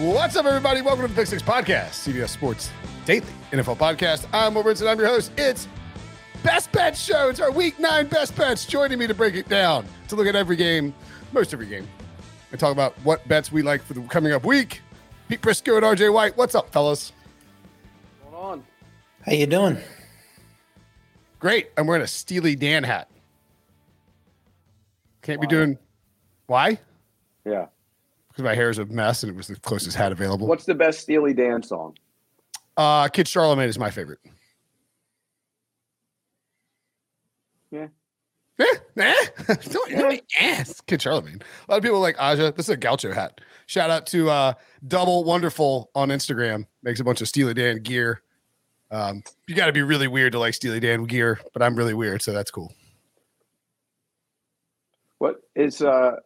What's up, everybody? Welcome to the Pick Six Podcast, CBS Sports Daily NFL Podcast. I'm Will Brinson. I'm your host. It's Best Bets Show. It's our Week Nine Best Bets. Joining me to break it down, to look at every game, most every game, and talk about what bets we like for the coming up week. Pete Prisco and RJ White. What's up, fellas? What's going on? How you doing? Great. I'm wearing a Steely Dan hat. Can't be doing. Why? Yeah. Because my hair is a mess and it was the closest hat available. What's the best Steely Dan song? Uh, Kid Charlemagne is my favorite. Yeah. Eh, eh. don't, don't ask. Kid Charlemagne. A lot of people like Aja. This is a Gaucho hat. Shout out to uh, Double Wonderful on Instagram. Makes a bunch of Steely Dan gear. Um, you got to be really weird to like Steely Dan gear, but I'm really weird, so that's cool. What is uh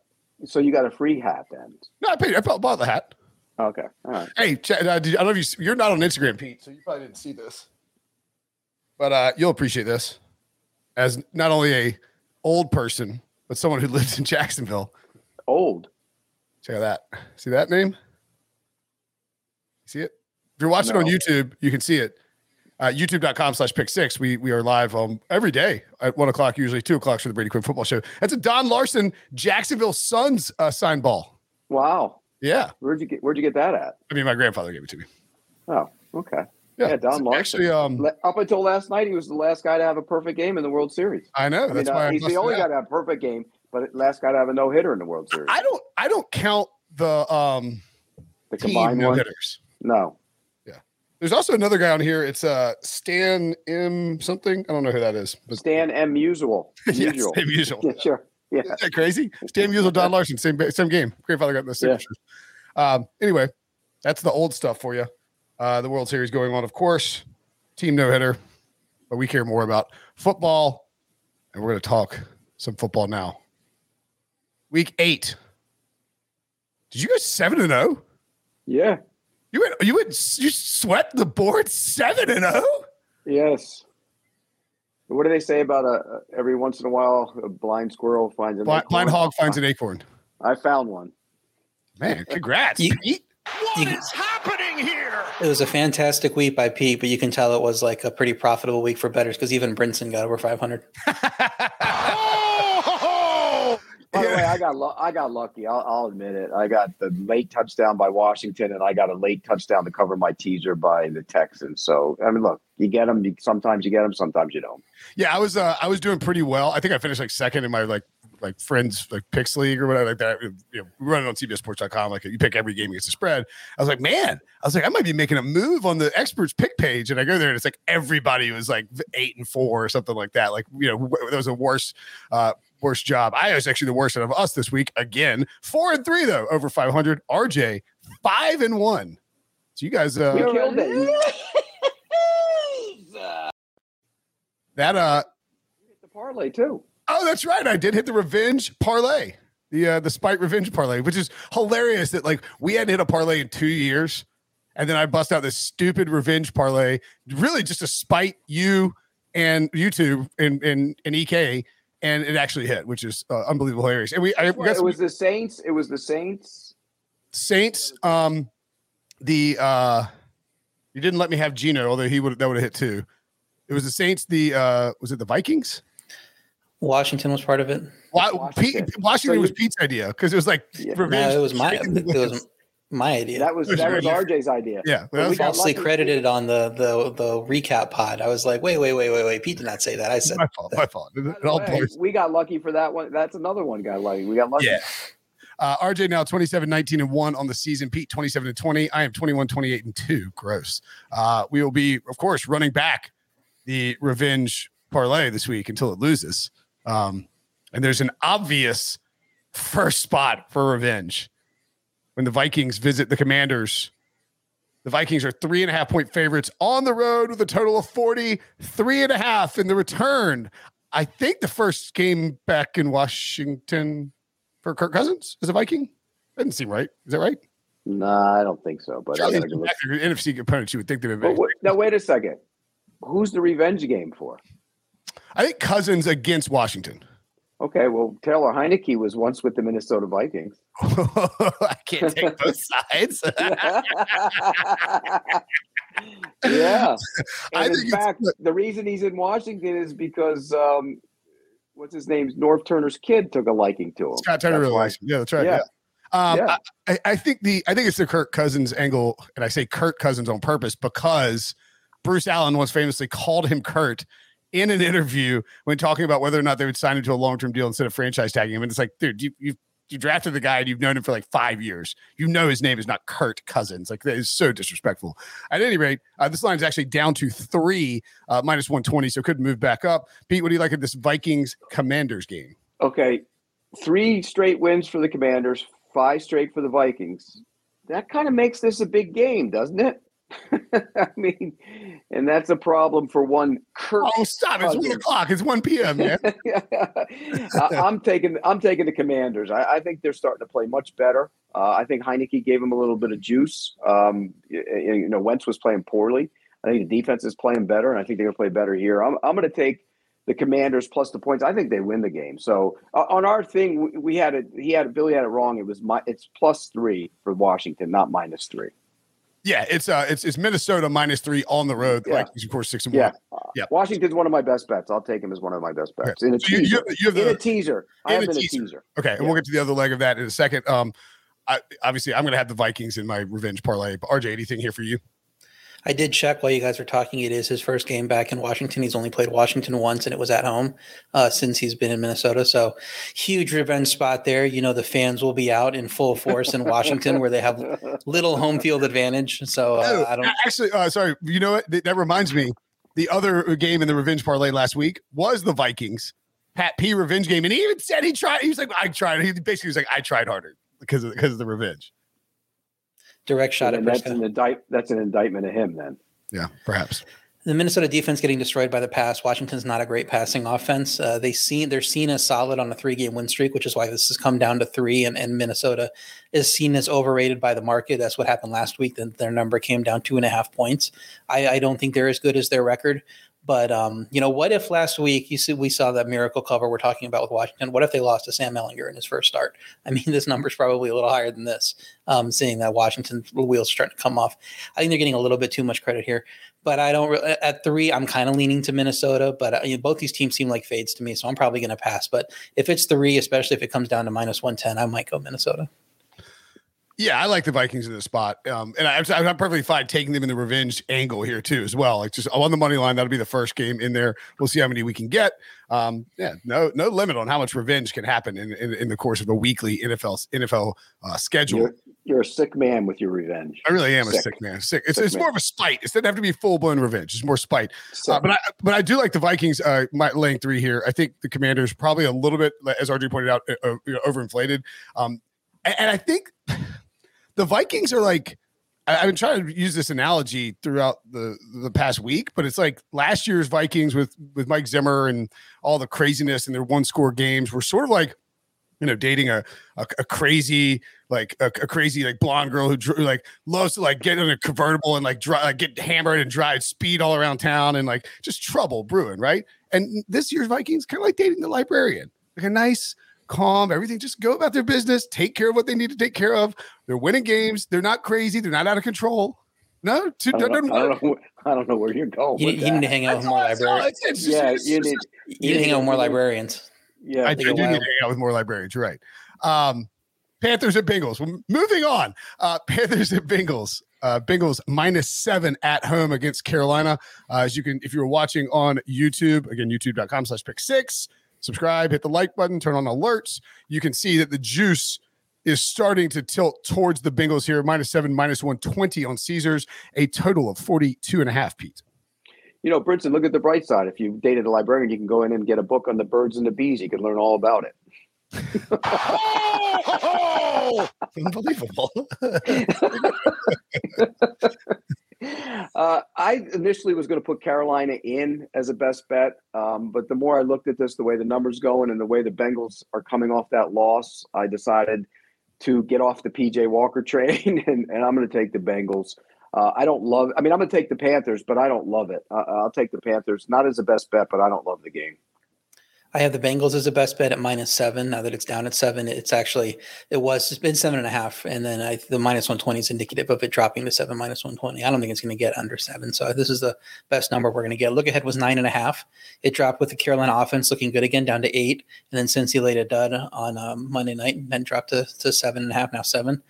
so you got a free hat then? No, I paid. I bought the hat. Okay. All right. Hey, Ch- uh, I don't know if you, you're not on Instagram, Pete, so you probably didn't see this, but uh, you'll appreciate this as not only a old person, but someone who lives in Jacksonville. Old. Check out that. See that name? See it? If you're watching on YouTube, you can see it. Uh, YouTube.com slash pick six. We we are live um, every day at one o'clock, usually two o'clock for the Brady Quinn football show. That's a Don Larsen Jacksonville Suns uh, sign ball. Wow. Yeah. Where'd you get where'd you get that at? I mean, my grandfather gave it to me. Oh, okay. Yeah, Don Larsen. Actually, um, Up until last night, he was the last guy to have a perfect game in the World Series. I know. I mean, That's uh, why I he's the only guy to have a perfect game, but last guy to have a no hitter in the World Series. I don't I don't count the um the combined no hitters. No. There's also another guy on here. It's uh Stan M something. I don't know who that is. But Stan M. Musial. yes, Musial. same usual. Yeah, sure. Yeah. Isn't that crazy? Stan Musial, Don Larsen, same same game. Grandfather got the Yeah. Um, anyway, that's the old stuff for you. Uh, the World Series going on, of course. Team no hitter, but we care more about football, and we're going to talk some football now. Week eight. Did you go seven and zero? Yeah. You went. You went. You swept the board seven and oh? zero. Yes. What do they say about a, every once in a while a blind squirrel finds a Blind, blind hog finds an acorn. I found one. Man, congrats, You- Pete. You- It was a fantastic week by Pete, but you can tell it was like a pretty profitable week for betters because even Brinson got over 500. By the way, I got lu- I got lucky. I'll, I'll admit it. I got the late touchdown by Washington, and I got a late touchdown to cover my teaser by the Texans. So I mean, look, you get them. You, sometimes you get them. Sometimes you don't. Yeah, I was uh, I was doing pretty well. I think I finished like second in my like like friends like picks league or whatever like that. You know, we run it on CBSSports.com. Like you pick every game against the spread. I was like, man, I was like, I might be making a move on the experts pick page, and I go there and it's like everybody was like eight and four or something like that. Like you know, that was the worst uh worst job. I was actually the worst out of us this week again. Four and three though, over five hundred. RJ five and one. So you guys, uh, we killed it. that uh, the parlay too. Oh, that's right. I did hit the revenge parlay, the uh, the spite revenge parlay, which is hilarious. That like we hadn't hit a parlay in two years, and then I bust out this stupid revenge parlay, really just to spite you and YouTube and and, and EK, and it actually hit, which is uh, unbelievable hilarious. And we, I well, guess it was we, the Saints. It was the Saints. Saints. Um, the uh, you didn't let me have Geno, although he would that would have hit too. It was the Saints. The uh, was it the Vikings? Washington was part of it. Washington, Washington so was Pete's idea because it was like yeah. no, it was my it was my idea. That was that was RJ's idea. Yeah, well, we falsely credited on the the the recap pod. I was like, wait, wait, wait, wait, wait. Pete did not say that. I said my fault. My fault. Way, we got lucky for that one. That's another one got lucky. We got lucky. Yeah. Uh, RJ now 27, 19, and 1 on the season. Pete 27 and 20. I am 21, 28, and 2. Gross. Uh, we will be, of course, running back the revenge parlay this week until it loses. Um, and there's an obvious first spot for revenge when the Vikings visit the Commanders. The Vikings are three and a half point favorites on the road with a total of 40, three and a half in the return. I think the first game back in Washington for Kirk Cousins as a Viking. Doesn't seem right. Is that right? No, nah, I don't think so. But I gotta go NFC opponents, you would think they'd be. Now wait a second. Who's the revenge game for? I think Cousins against Washington. Okay, well, Taylor Heinicke was once with the Minnesota Vikings. I can't take both sides. yeah. And in fact, the reason he's in Washington is because um, what's his name? Norv Turner's kid took a liking to him. Scott Turner really likes him. Yeah, that's right. Yeah. yeah. Um, yeah. I, I, think the I think it's the Kirk Cousins angle, and I say Kirk Cousins on purpose because Bruce Allen once famously called him Kurt in an interview when talking about whether or not they would sign him to a long term deal instead of franchise tagging him. And it's like, dude, you you you drafted the guy and you've known him for like five years. You know his name is not Kurt Cousins. Like that is so disrespectful. At any rate, uh, this line is actually down to three, uh, minus 120, so could move back up. Pete, what do you like of this Vikings Commanders game? Okay. Three straight wins for the Commanders, five straight for the Vikings. That kind of makes this a big game, doesn't it? I mean, and that's a problem for one. Kirk oh, stop! It's one o'clock. It's one p.m. Man, I'm taking I'm taking the Commanders. I, I, think they're starting to play much better. Uh, I think Heinicke gave them a little bit of juice. Um, you, you, know, Wentz was playing poorly. I think the defense is playing better, and I think they're going to play better here. I'm I'm going to take the Commanders plus the points. I think they win the game. So uh, on our thing, we, we had it. He had Billy had it wrong. It was my it's plus three for Washington, not minus three. Yeah, it's uh, it's it's Minnesota minus three on the road. Yeah. Vikings, of course, six and yeah. one. Yeah, Washington's one of my best bets. I'll take him as one of my best bets okay. in a so teaser. You, have, you have the, in a teaser. I have a teaser. teaser. Okay, yeah. and we'll get to the other leg of that in a second. Um, I, obviously, I'm going to have the Vikings in my revenge parlay. But RJ, anything here for you? I did check while you guys were talking. It is his first game back in Washington. He's only played Washington once, and it was at home uh, since he's been in Minnesota. So, huge revenge spot there. You know, the fans will be out in full force in Washington, where they have little home field advantage. So, uh, I don't actually. Uh, sorry, you know what? That reminds me. The other game in the revenge parlay last week was the Vikings Pat P revenge game, and he even said he tried. He was like, "I tried." He basically was like, "I tried harder because of because of the revenge." Direct shot at that's an indict that's an indictment of him then. Yeah, perhaps. The Minnesota defense getting destroyed by the pass. Washington's not a great passing offense. Uh, they see they're seen as solid on a three game win streak, which is why this has come down to three. And, and Minnesota is seen as overrated by the market. That's what happened last week. Then their number came down two and a half points. I, I don't think they're as good as their record. But um, you know, what if last week you see we saw that miracle cover we're talking about with Washington? What if they lost to Sam Ehlinger in his first start? I mean, this number's probably a little higher than this. Um, seeing that Washington wheels starting to come off, I think they're getting a little bit too much credit here. But I don't at three. I'm kind of leaning to Minnesota, but uh, you know, both these teams seem like fades to me, so I'm probably going to pass. But if it's three, especially if it comes down to minus one ten, I might go Minnesota. Yeah, I like the Vikings in this spot, um, and I, am perfectly fine taking them in the revenge angle here too, as well. Like just on the money line, that'll be the first game in there. We'll see how many we can get. Um, yeah, no, no limit on how much revenge can happen in, in, in the course of a weekly NFL NFL uh, schedule. You're, you're, a sick man with your revenge. I really am sick. a sick man. Sick. It's, sick it's man. more of a spite. It doesn't have to be full blown revenge. It's more spite. Uh, but I but I do like the Vikings uh, laying three here. I think the Commanders probably a little bit, as RJ pointed out, uh, uh, overinflated. Um, and, and I think the Vikings are like I, I've been trying to use this analogy throughout the the past week, but it's like last year's Vikings with with Mike Zimmer and all the craziness and their one score games were sort of like you know, dating a a, a crazy like a, a, crazy like blonde girl who drew, like loves to like get in a convertible and like, dry, like get hammered and drive speed all around town and like just trouble brewing, right? And this year's Vikings kind of like dating the librarian, like a nice, calm, everything. Just go about their business, take care of what they need to take care of. They're winning games. They're not crazy. They're not out of control. No, to, I, don't know, I, don't know, I don't know where you're going. You, you need to hang out with more librarians. yeah, you need, you to hang out with more librarians. Yeah, I, do need to hang out with more librarians. You're right. Um, Panthers and Bengals. moving on. Uh, Panthers and Bengals. Uh, Bengals minus seven at home against Carolina. Uh, as you can, if you're watching on YouTube, again, youtube.com slash pick six, subscribe, hit the like button, turn on alerts. You can see that the juice is starting to tilt towards the Bengals here, minus seven, minus 120 on Caesars, a total of 42 and a half, Pete you know, Brinson, look at the bright side. If you dated a librarian, you can go in and get a book on the birds and the bees. You can learn all about it. oh, unbelievable. uh, I initially was going to put Carolina in as a best bet, um, but the more I looked at this, the way the numbers going and the way the Bengals are coming off that loss, I decided to get off the PJ Walker train, and, and I'm going to take the Bengals. Uh, I don't love. I mean, I'm going to take the Panthers, but I don't love it. Uh, I'll take the Panthers, not as a best bet, but I don't love the game. I have the Bengals as a best bet at minus seven. Now that it's down at seven, it's actually it was it's been seven and a half, and then I, the minus one twenty is indicative of it dropping to seven minus one twenty. I don't think it's going to get under seven, so this is the best number we're going to get. Look ahead was nine and a half. It dropped with the Carolina offense looking good again, down to eight, and then since he laid a dud on um, Monday night, and then dropped to, to seven and a half. Now seven.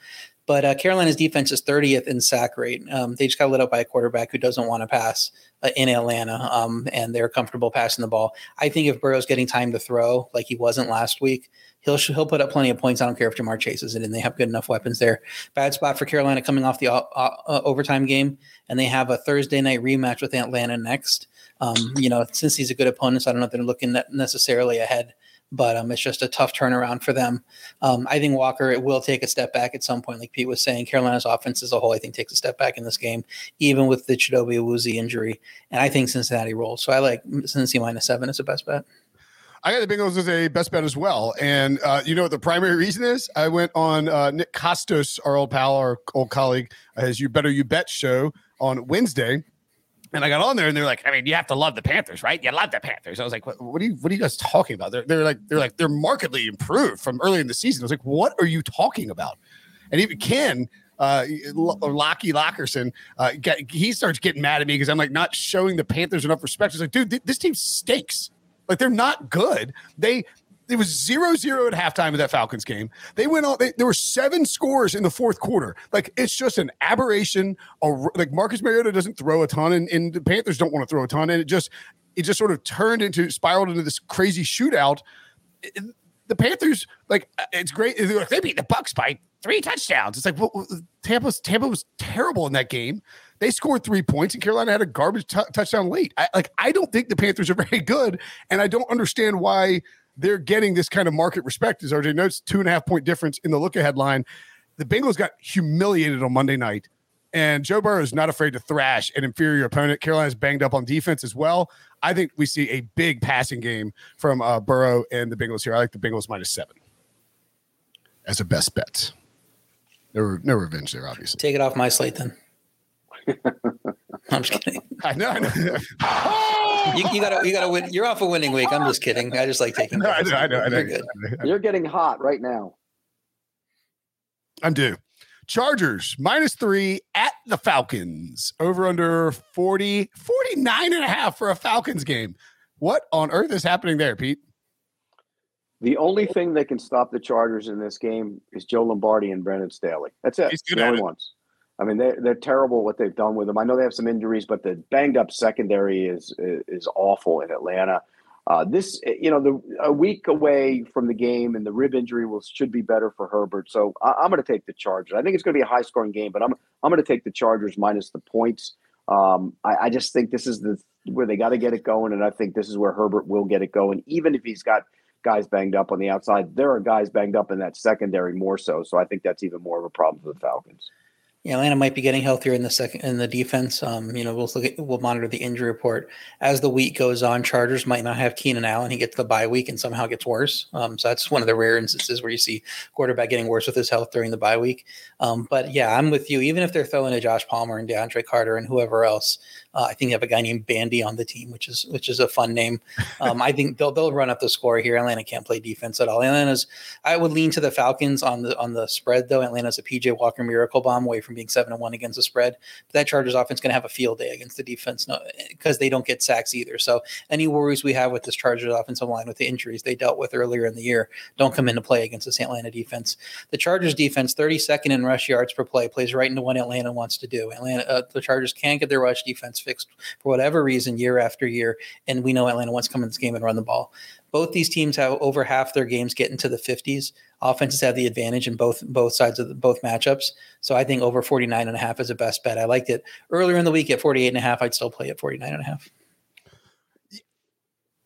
But uh, Carolina's defense is 30th in sack rate. Um, they just got lit up by a quarterback who doesn't want to pass uh, in Atlanta, um, and they're comfortable passing the ball. I think if Burrow's getting time to throw like he wasn't last week, he'll he'll put up plenty of points. I don't care if Ja'Marr chases it, and they have good enough weapons there. Bad spot for Carolina coming off the uh, uh, overtime game, and they have a Thursday night rematch with Atlanta next. Um, you know, since he's a good opponent, so I don't know if they're looking necessarily ahead but um, it's just a tough turnaround for them. Um, I think Walker it will take a step back at some point, like Pete was saying. Carolina's offense as a whole, I think, takes a step back in this game, even with the Chidobe Awuzie injury. And I think Cincinnati rolls. So I like Cincinnati minus seven as a best bet. I got the Bengals as a best bet as well. And uh, you know what the primary reason is? I went on uh, Nick Kostos, our old pal, our old colleague, as You Better You Bet show on Wednesday and I got on there, and they're like, "I mean, you have to love the Panthers, right? You love the Panthers." I was like, "What, what are you? What are you guys talking about?" They're, they're like, they're like, they're markedly improved from early in the season. I was like, "What are you talking about?" And even Ken, uh, Locky Lockerson, uh, get, he starts getting mad at me because I'm like not showing the Panthers enough respect. He's like, "Dude, th- this team stinks. Like they're not good. They it was zero zero at halftime of that Falcons game. They went on. They, there were seven scores in the fourth quarter. Like it's just an aberration. A, like Marcus Mariota doesn't throw a ton, and, and the Panthers don't want to throw a ton, and it just it just sort of turned into spiraled into this crazy shootout. It, the Panthers, like uh, it's great. Like, they beat the Bucs by three touchdowns. It's like well, Tampa. Tampa was terrible in that game. They scored three points, and Carolina had a garbage t- touchdown late. I, like I don't think the Panthers are very good, and I don't understand why they're getting this kind of market respect. As RJ notes, two and a half point difference in the look ahead line. The Bengals got humiliated on Monday night, and Joe Burrow is not afraid to thrash an inferior opponent. Carolina's banged up on defense as well. I think we see a big passing game from uh, Burrow and the Bengals here. I like the Bengals minus seven as a best bet. No, no revenge there, obviously. Take it off my slate then. I'm just kidding. I know. I know. you, you, gotta, you gotta win. You're off a winning week. I'm just kidding. I just like taking. No, I know, I know, I know. You're, good. You're getting hot right now. I'm due. Chargers minus three at the Falcons. Over under 40, 49 and a half for a Falcons game. What on earth is happening there, Pete? The only thing that can stop the Chargers in this game is Joe Lombardi and Brandon Staley. That's it. He's good the only it. ones. I mean, they're, they're terrible what they've done with them. I know they have some injuries, but the banged up secondary is is awful in Atlanta. Uh, this, you know, the a week away from the game and the rib injury will should be better for Herbert. So I, am going to take the Chargers. I think it's going to be a high scoring game, but I'm I'm going to take the Chargers minus the points. Um, I, I just think this is the where they got to get it going, and I think this is where Herbert will get it going, even if he's got guys banged up on the outside. There are guys banged up in that secondary more so. So I think that's even more of a problem for the Falcons. Yeah, Atlanta might be getting healthier in the second in the defense. Um, you know, we'll look at, we'll monitor the injury report as the week goes on. Chargers might not have Keenan Allen. He gets the bye week and somehow gets worse. Um, so that's one of the rare instances where you see quarterback getting worse with his health during the bye week. Um, but yeah, I'm with you. Even if they're throwing to Josh Palmer and DeAndre Carter and whoever else, uh, I think they have a guy named Bandy on the team, which is which is a fun name. Um, I think they'll they'll run up the score here. Atlanta can't play defense at all. Atlanta's I would lean to the Falcons on the on the spread though. Atlanta's a PJ Walker miracle bomb away from being seven and one against the spread. But that Chargers offense going to have a field day against the defense because they don't get sacks either. So any worries we have with this Chargers offensive line with the injuries they dealt with earlier in the year don't come into play against this Atlanta defense. The Chargers defense, 32nd in rush yards per play, plays right into what Atlanta wants to do. Atlanta, uh, the Chargers can't get their rush defense fixed for whatever reason year after year, and we know Atlanta wants to come in this game and run the ball. Both these teams have over half their games get into the 50s. Offenses have the advantage in both both sides of the, both matchups. So I think over 49 and a half is a best bet. I liked it earlier in the week at 48 and a half. I'd still play at 49 and a half.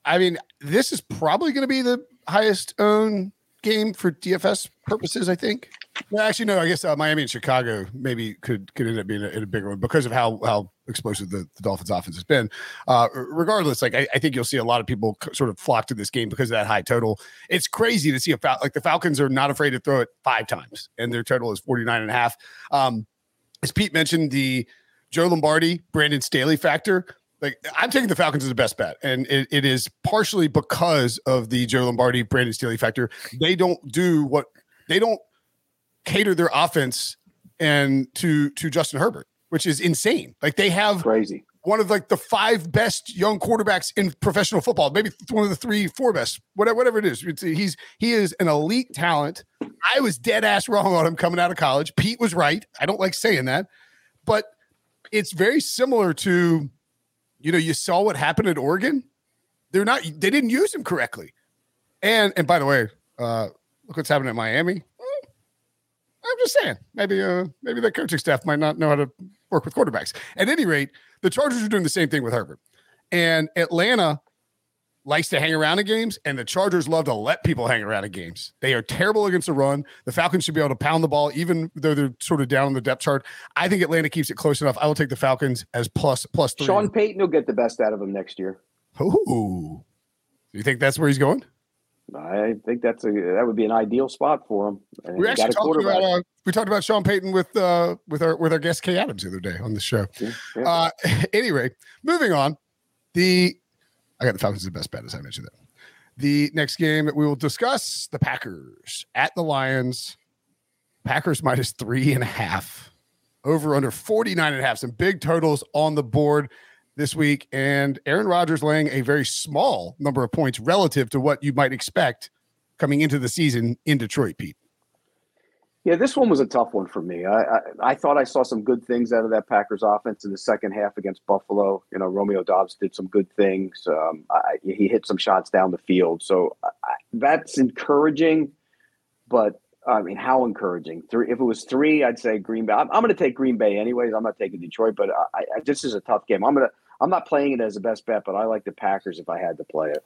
I mean, this is probably going to be the highest owned game for DFS purposes, I think. Well, actually, no. I guess uh, Miami and Chicago maybe could could end up being a, a bigger one because of how how explosive the, the Dolphins' offense has been. Uh, regardless, like I, I, think you'll see a lot of people sort of flock to this game because of that high total. It's crazy to see a like the Falcons are not afraid to throw it five times, and their total is 49 and a half. Um, as Pete mentioned, the Joe Lombardi, Brandon Staley factor. Like I'm taking the Falcons as the best bet, and it, it is partially because of the Joe Lombardi, Brandon Staley factor. They don't do what they don't cater their offense and to to Justin Herbert, which is insane. Like they have crazy one of like the five best young quarterbacks in professional football, maybe one of the three, four best, whatever, whatever it is. It's, he's he is an elite talent. I was dead ass wrong on him coming out of college. Pete was right. I don't like saying that, but it's very similar to, you know, you saw what happened at Oregon. They're not. They didn't use him correctly. And and by the way, uh, look what's happening at Miami. I'm just saying, maybe uh maybe the coaching staff might not know how to work with quarterbacks. At any rate, the Chargers are doing the same thing with Herbert. And Atlanta likes to hang around in games, and the Chargers love to let people hang around in games. They are terrible against the run. The Falcons should be able to pound the ball, even though they're sort of down on the depth chart. I think Atlanta keeps it close enough. I will take the Falcons as plus plus three. Sean Payton will get the best out of him next year. Ooh. You think that's where he's going? I think that's a that would be an ideal spot for him. And we actually talked about uh, we talked about Sean Payton with uh with our with our guest Kay Adams the other day on the show. Yeah, yeah. Uh, anyway, moving on. The I got the Falcons the best bet as I mentioned that. The next game that we will discuss the Packers at the Lions. Packers minus three and a half. Over under 49 and a half. Some big totals on the board this week, and Aaron Rodgers laying a very small number of points relative to what you might expect coming into the season in Detroit, Pete. Yeah, this one was a tough one for me. I, I, I thought I saw some good things out of that Packers offense in the second half against Buffalo. You know, Romeo Doubs did some good things. Um, I, he hit some shots down the field, so that's encouraging. But I mean, how encouraging? Three. If it was three, I'd say Green Bay. I'm, I'm going to take Green Bay anyways. I'm not taking Detroit, but I, I, this is a tough game. I'm going to I'm not playing it as a best bet, but I like the Packers if I had to play it.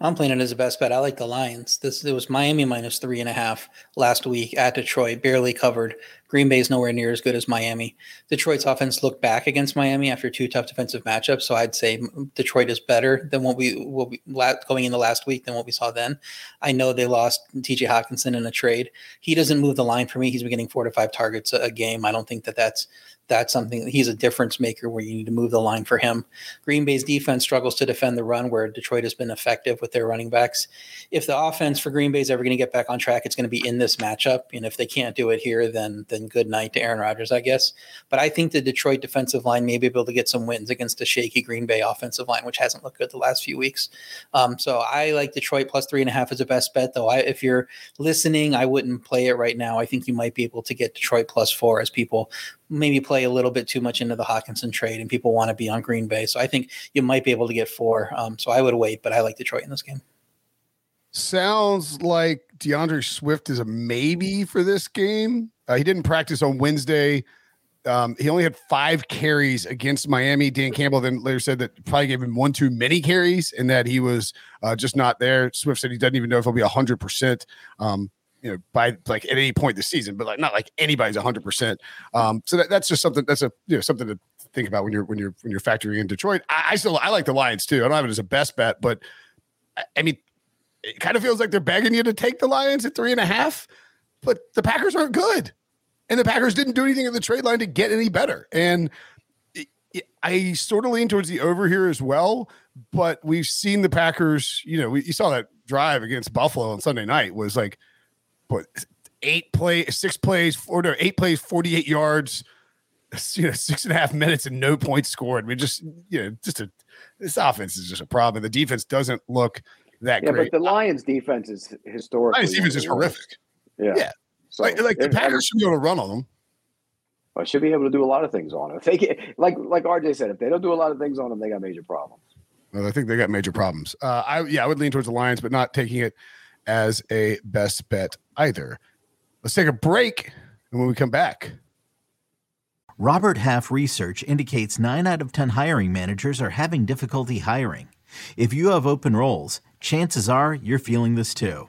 I'm playing it as a best bet. I like the Lions. This it was Miami minus three and a half last week at Detroit, barely covered. Green Bay is nowhere near as good as Miami. Detroit's offense looked back against Miami after two tough defensive matchups, so I'd say Detroit is better than what we what we going into last week than what we saw then. I know they lost T.J. Hockenson in a trade. He doesn't move the line for me. He's been getting four to five targets a, a game. I don't think that that's that's something he's a difference maker where you need to move the line for him. Green Bay's defense struggles to defend the run where Detroit has been effective with their running backs. If the offense for Green Bay is ever going to get back on track, it's going to be in this matchup. And if they can't do it here, then then good night to Aaron Rodgers, I guess. But I think the Detroit defensive line may be able to get some wins against a shaky Green Bay offensive line, which hasn't looked good the last few weeks. Um, so I like Detroit plus three and a half as a best bet, though. I, if you're listening, I wouldn't play it right now. I think you might be able to get Detroit plus four as people maybe play a little bit too much into the Hockenson trade and people want to be on Green Bay. So I think you might be able to get four. Um, so I would wait, but I like Detroit in this game. Sounds like D'Andre Swift is a maybe for this game. Uh, he didn't practice on Wednesday. Um, he only had five carries against Miami. Dan Campbell then later said that probably gave him one too many carries and that he was uh, just not there. Swift said he doesn't even know if he'll be 100%. Um, you know, by like at any point this season, but like not like anybody's hundred percent. Um, so that, that's just something that's a you know something to think about when you're when you're when you're factoring in Detroit. I, I still I like the Lions too. I don't have it as a best bet, but I, I mean, it kind of feels like they're begging you to take the Lions at three and a half, but the Packers aren't good, and the Packers didn't do anything at the trade line to get any better. And I sort of lean towards the over here as well, but we've seen the Packers. You know, we, you saw that drive against Buffalo on Sunday night was like what eight play, six plays, or no, eight plays, 48 yards, you know, six and a half minutes and no points scored. I mean, just, you know, just a, this offense is just a problem. The defense doesn't look that yeah, great. but the Lions defense is historically. Lions defense is horrific. Yeah. Yeah. So, like, like the Packers should be able to run on them. I should be able to do a lot of things on them. If they get, like like RJ said, if they don't do a lot of things on them, they got major problems. Well, I think they got major problems. Uh, I yeah, I would lean towards the Lions, but not taking it as a best bet either. Let's take a break, and when we come back, Robert Half research indicates 9 out of 10 hiring managers are having difficulty hiring. If you have open roles, chances are you're feeling this too.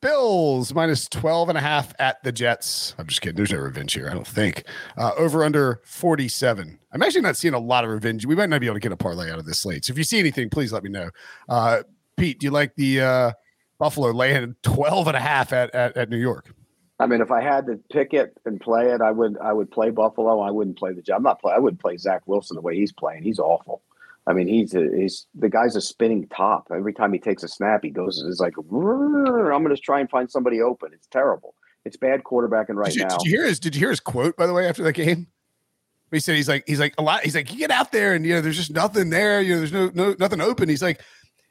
Bills minus 12 and a half at the Jets. I'm just kidding. There's no revenge here, I don't think. Uh, over under 47. I'm actually not seeing a lot of revenge. We might not be able to get a parlay out of this slate. So if you see anything, please let me know. Uh, Pete, do you like the uh, Buffalo laying 12 and a half at, at, at New York? I mean, if I had to pick it and play it, I would I would play Buffalo. I wouldn't play the. I'm not play. I wouldn't play Zach Wilson the way he's playing. He's awful. I mean, he's a, he's the guy's a spinning top. Every time he takes a snap, he goes it's like I'm going to try and find somebody open. It's terrible. It's bad quarterbacking right did you, now. Did you hear his? Did you hear his quote by the way after the game? He said he's like he's like a lot. He's like you get out there and you know there's just nothing there. You know there's no no nothing open. He's like,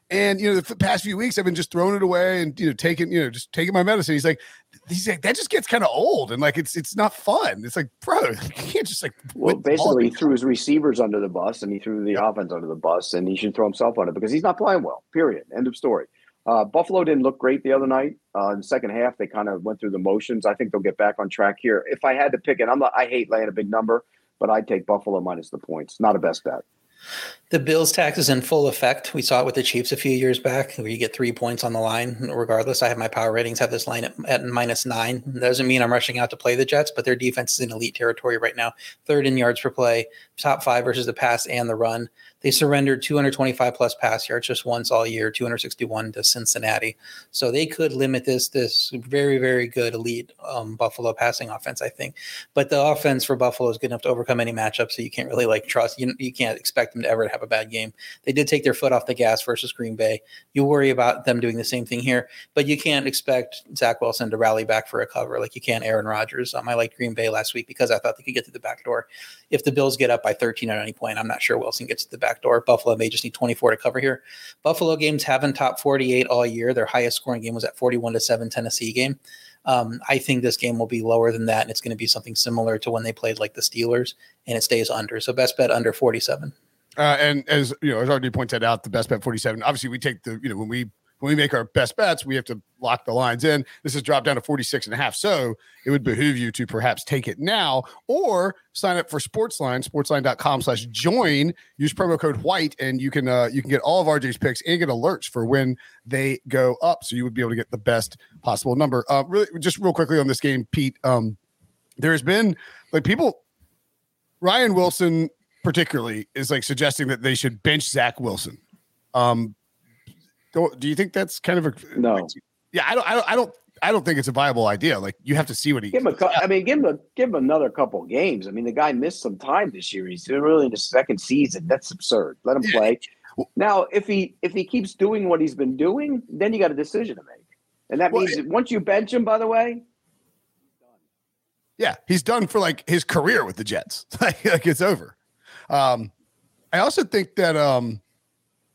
and you know the past few weeks I've been just throwing it away and you know taking you know just taking my medicine. He's like he's like that just gets kind of old and like it's it's not fun. It's like bro you can't just like Well, basically, he threw his receivers under the bus and he threw the offense under the bus, and he should throw himself under because he's not playing well. Period. End of story. Uh, Buffalo didn't look great the other night. Uh, in the second half, they kind of went through the motions. I think they'll get back on track here. If I had to pick it, I'm not, I hate laying a big number, but I'd take Buffalo minus the points. Not a best bet. The Bills tax is in full effect. We saw it with the Chiefs a few years back, where you get three points on the line. Regardless, I have my power ratings have this line at, at minus nine. That doesn't mean I'm rushing out to play the Jets, but their defense is in elite territory right now. Third in yards per play, top five versus the pass and the run. They surrendered 225 plus pass yards just once all year, 261 to Cincinnati. So they could limit this this very very good elite um, Buffalo passing offense, I think. But the offense for Buffalo is good enough to overcome any matchup, so you can't really like trust. You you can't expect them to ever have a bad game. They did take their foot off the gas versus Green Bay. You worry about them doing the same thing here, but you can't expect Zach Wilson to rally back for a cover like you can't Aaron Rodgers. Um, I liked Green Bay last week because I thought they could get to the back door. If the Bills get up by 13 at any point, I'm not sure Wilson gets to the back door. Buffalo may just need 24 to cover here. Buffalo games haven't top 48 all year. Their highest scoring game was at 41 to 7 Tennessee game. Um, I think this game will be lower than that, and it's going to be something similar to when they played like the Steelers, and it stays under. So best bet under 47. Uh, and as you know, as already pointed out, the best bet 47. Obviously, we take the, you know, when we when we make our best bets, we have to lock the lines in. This has dropped down to 46 and a half. So it would behoove you to perhaps take it now or sign up for Sportsline, sportsline.com slash join. Use promo code white and you can uh you can get all of RJ's picks and get alerts for when they go up. So you would be able to get the best possible number. Uh really just real quickly on this game, Pete. Um there has been like people Ryan Wilson particularly is like suggesting that they should bench Zach Wilson. Um, do, you think that's kind of a No. Yeah, I don't, I don't, I don't, I don't think it's a viable idea. Like you have to see what he. Give him a I mean, give him a give him another couple games. I mean, the guy missed some time this year. He's really in his second season. That's absurd. Let him play. Now, if he if he keeps doing what he's been doing, then you got a decision to make, and that Well, means that once you bench him, by the way, Yeah, he's done for like his career with the Jets. like, like it's over. Um, I also think that um,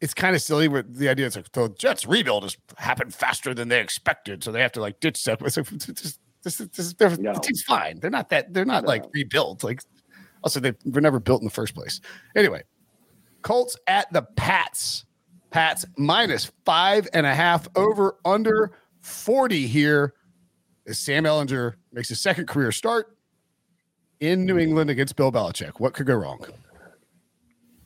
it's kind of silly with the idea. It's like the Jets rebuild has happened faster than they expected, so they have to like ditch stuff. It's like, just This is this they're, No. the team's fine. They're not that. They're not No. like rebuilt. Like also they were never built in the first place. Anyway, Colts at the Pats. Pats minus five and a half over under forty here. As Sam Ehlinger makes his second career start in New England against Bill Belichick. What could go wrong?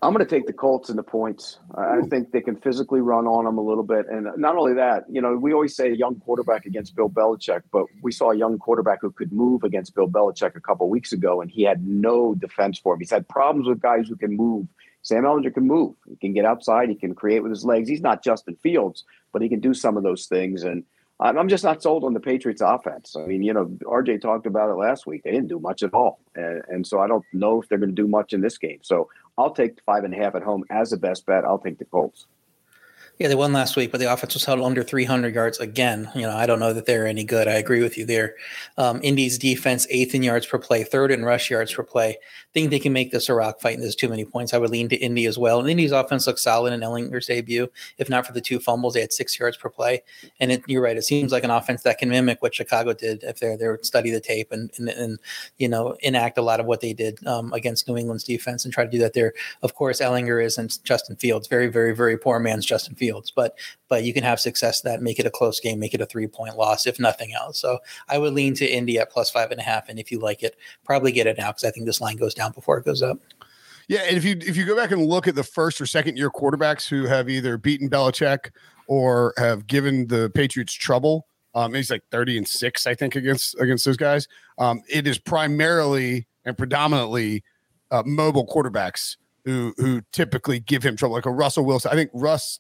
I'm going to take the Colts and the points. I think they can physically run on them a little bit, and not only that, you know, we always say a young quarterback against Bill Belichick, but we saw a young quarterback who could move against Bill Belichick a couple weeks ago, and he had no defense for him. He's had problems with guys who can move. Sam Ehlinger can move. He can get outside. He can create with his legs. He's not Justin Fields, but he can do some of those things. And I'm just not sold on the Patriots offense. I mean, you know, RJ talked about it last week. They didn't do much at all. And, and so I don't know if they're going to do much in this game. So I'll take five and a half at home as the best bet. I'll take the Colts. Yeah, they won last week, but the offense was held under 300 yards again. You know, I don't know that they're any good. I agree with you there. Um, Indy's defense, eighth in yards per play, third in rush yards per play. Think they can make this a rock fight, and there's too many points. I would lean to Indy as well. And Indy's offense looks solid in Ehlinger's debut. If not for the two fumbles, they had six yards per play. And it, you're right, it seems like an offense that can mimic what Chicago did if they're there, study the tape and, and and you know enact a lot of what they did um, against New England's defense and try to do that there. Of course, Ehlinger isn't Justin Fields, very very very poor man's Justin Fields, but but you can have success that make it a close game, make it a three point loss, if nothing else. So I would lean to Indy at plus five and a half, and if you like it, probably get it now because I think this line goes down before it goes up. Yeah, and if you if you go back and look at the first or second year quarterbacks who have either beaten Belichick or have given the Patriots trouble, um, he's like thirty and six, I think, against against those guys. Um, it is primarily and predominantly uh, mobile quarterbacks who who typically give him trouble, like a Russell Wilson. I think Russ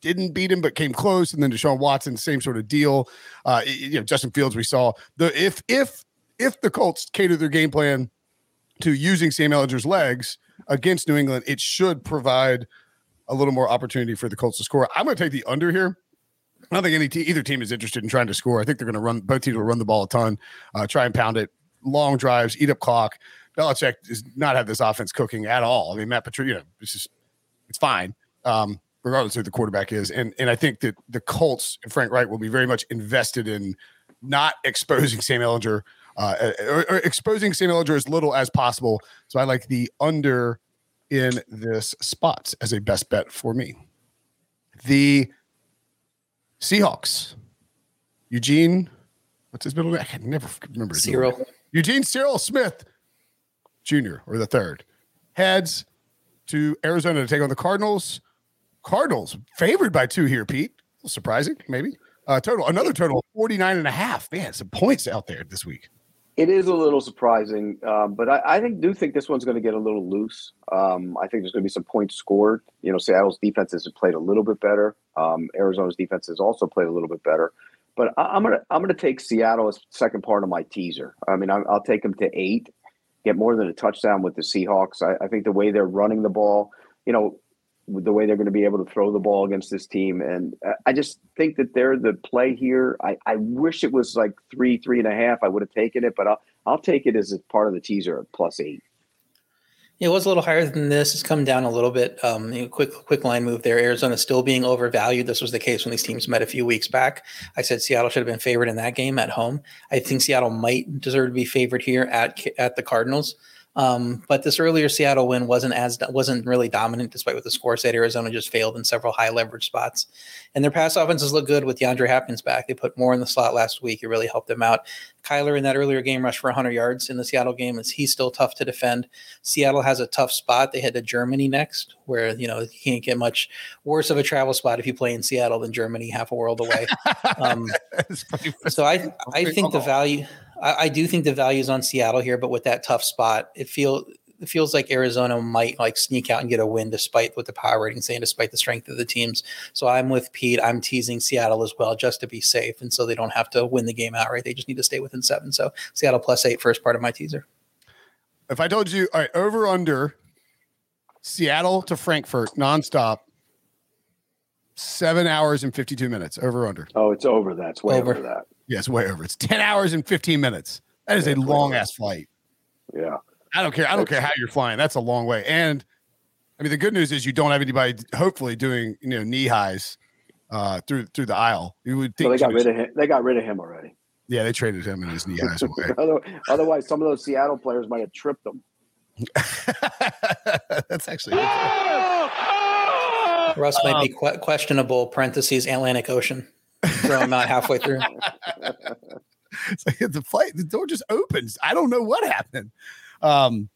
didn't beat him, but came close, and then Deshaun Watson, same sort of deal. Uh, you know, Justin Fields, we saw the if if if the Colts cater their game plan to using Sam Ehlinger's legs against New England, it should provide a little more opportunity for the Colts to score. I'm going to take the under here. I don't think any te- either team is interested in trying to score. I think they're going to run. Both teams will run the ball a ton, uh, try and pound it, long drives, eat up clock. Belichick does not have this offense cooking at all. I mean, Matt Patricia, you know, it's just it's fine, um, regardless of who the quarterback is. And and I think that the Colts and Frank Reich will be very much invested in not exposing Sam Ehlinger, uh, or, or exposing Sam Ehlinger as little as possible. So I like the under in this spot as a best bet for me. The Seahawks, Eugene, what's his middle name? I can never remember. name. Eugene Cyril Smith Jr. or the third heads to Arizona to take on the Cardinals. Cardinals favored by two here, Pete. Surprising, maybe. Uh, total, another total of 49 and a half. Man, some points out there this week. It is a little surprising, um, but I, I think do think this one's going to get a little loose. Um, I think there's going to be some points scored. You know, Seattle's defense has played a little bit better. Um, Arizona's defense has also played a little bit better. But I, I'm gonna I'm gonna take Seattle as second part of my teaser. I mean, I, I'll take them to eight, get more than a touchdown with the Seahawks. I, I think the way they're running the ball, you know, the way they're going to be able to throw the ball against this team, and uh, I just think that they're the play here. I, I wish it was like three three and a half. I would have taken it, but I'll I'll take it as a part of the teaser at plus eight. It was a little higher than this. It's come down a little bit. Um, you know, quick, quick line move there. Arizona still being overvalued. This was the case when these teams met a few weeks back. I said Seattle should have been favored in that game at home. I think Seattle might deserve to be favored here at at the Cardinals. Um, but this earlier Seattle win wasn't as wasn't really dominant, despite what the score said. Arizona just failed in several high leverage spots, and their pass offenses look good with DeAndre Hopkins back. They put more in the slot last week. It really helped them out. Kyler in that earlier game rushed for 100 yards in the Seattle game. Is he's still tough to defend? Seattle has a tough spot. They head to Germany next, where you know you can't get much worse of a travel spot if you play in Seattle than Germany, half a world away. Um, so I I think the value I, I do think the value is on Seattle here, but with that tough spot, it feel it feels like Arizona might like sneak out and get a win despite what the power rating saying, despite the strength of the teams. So I'm with Pete. I'm teasing Seattle as well just to be safe. And so they don't have to win the game outright. They just need to stay within seven. So Seattle plus eight, first part of my teaser. If I told you, all right, over under Seattle to Frankfurt nonstop, seven hours and 52 minutes, over under. Oh, it's over. That's way Over. over, that. Yes, way over. It's 10 hours and 15 minutes. That is a Yeah, way long ass flight. Yeah. I don't care. I don't care how you're flying. That's a long way. And I mean, the good news is you don't have anybody hopefully doing, you know, knee highs uh through through the aisle. You would So think they got rid would- of him. They got rid of him already. Yeah, they traded him and his knee eyes away. Otherwise, some of those Seattle players might have tripped them. That's actually. Russ might um, be que- questionable. Parentheses Atlantic Ocean. Throw him out halfway through. it's like the flight, the door just opens. I don't know what happened. Um,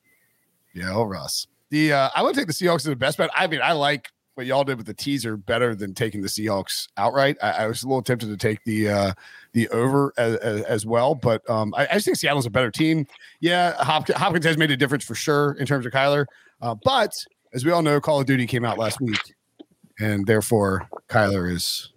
yeah, oh Russ. The uh, I would take the Seahawks as the best bet. I mean, I like what y'all did with the teaser better than taking the Seahawks outright. I, I was a little tempted to take the uh, the over as, as, as well, but um, I, I, just think Seattle's a better team. Yeah, Hopkins, Hopkins, has made a difference for sure in terms of Kyler, uh, but as we all know, Call of Duty came out last week, and therefore Kyler is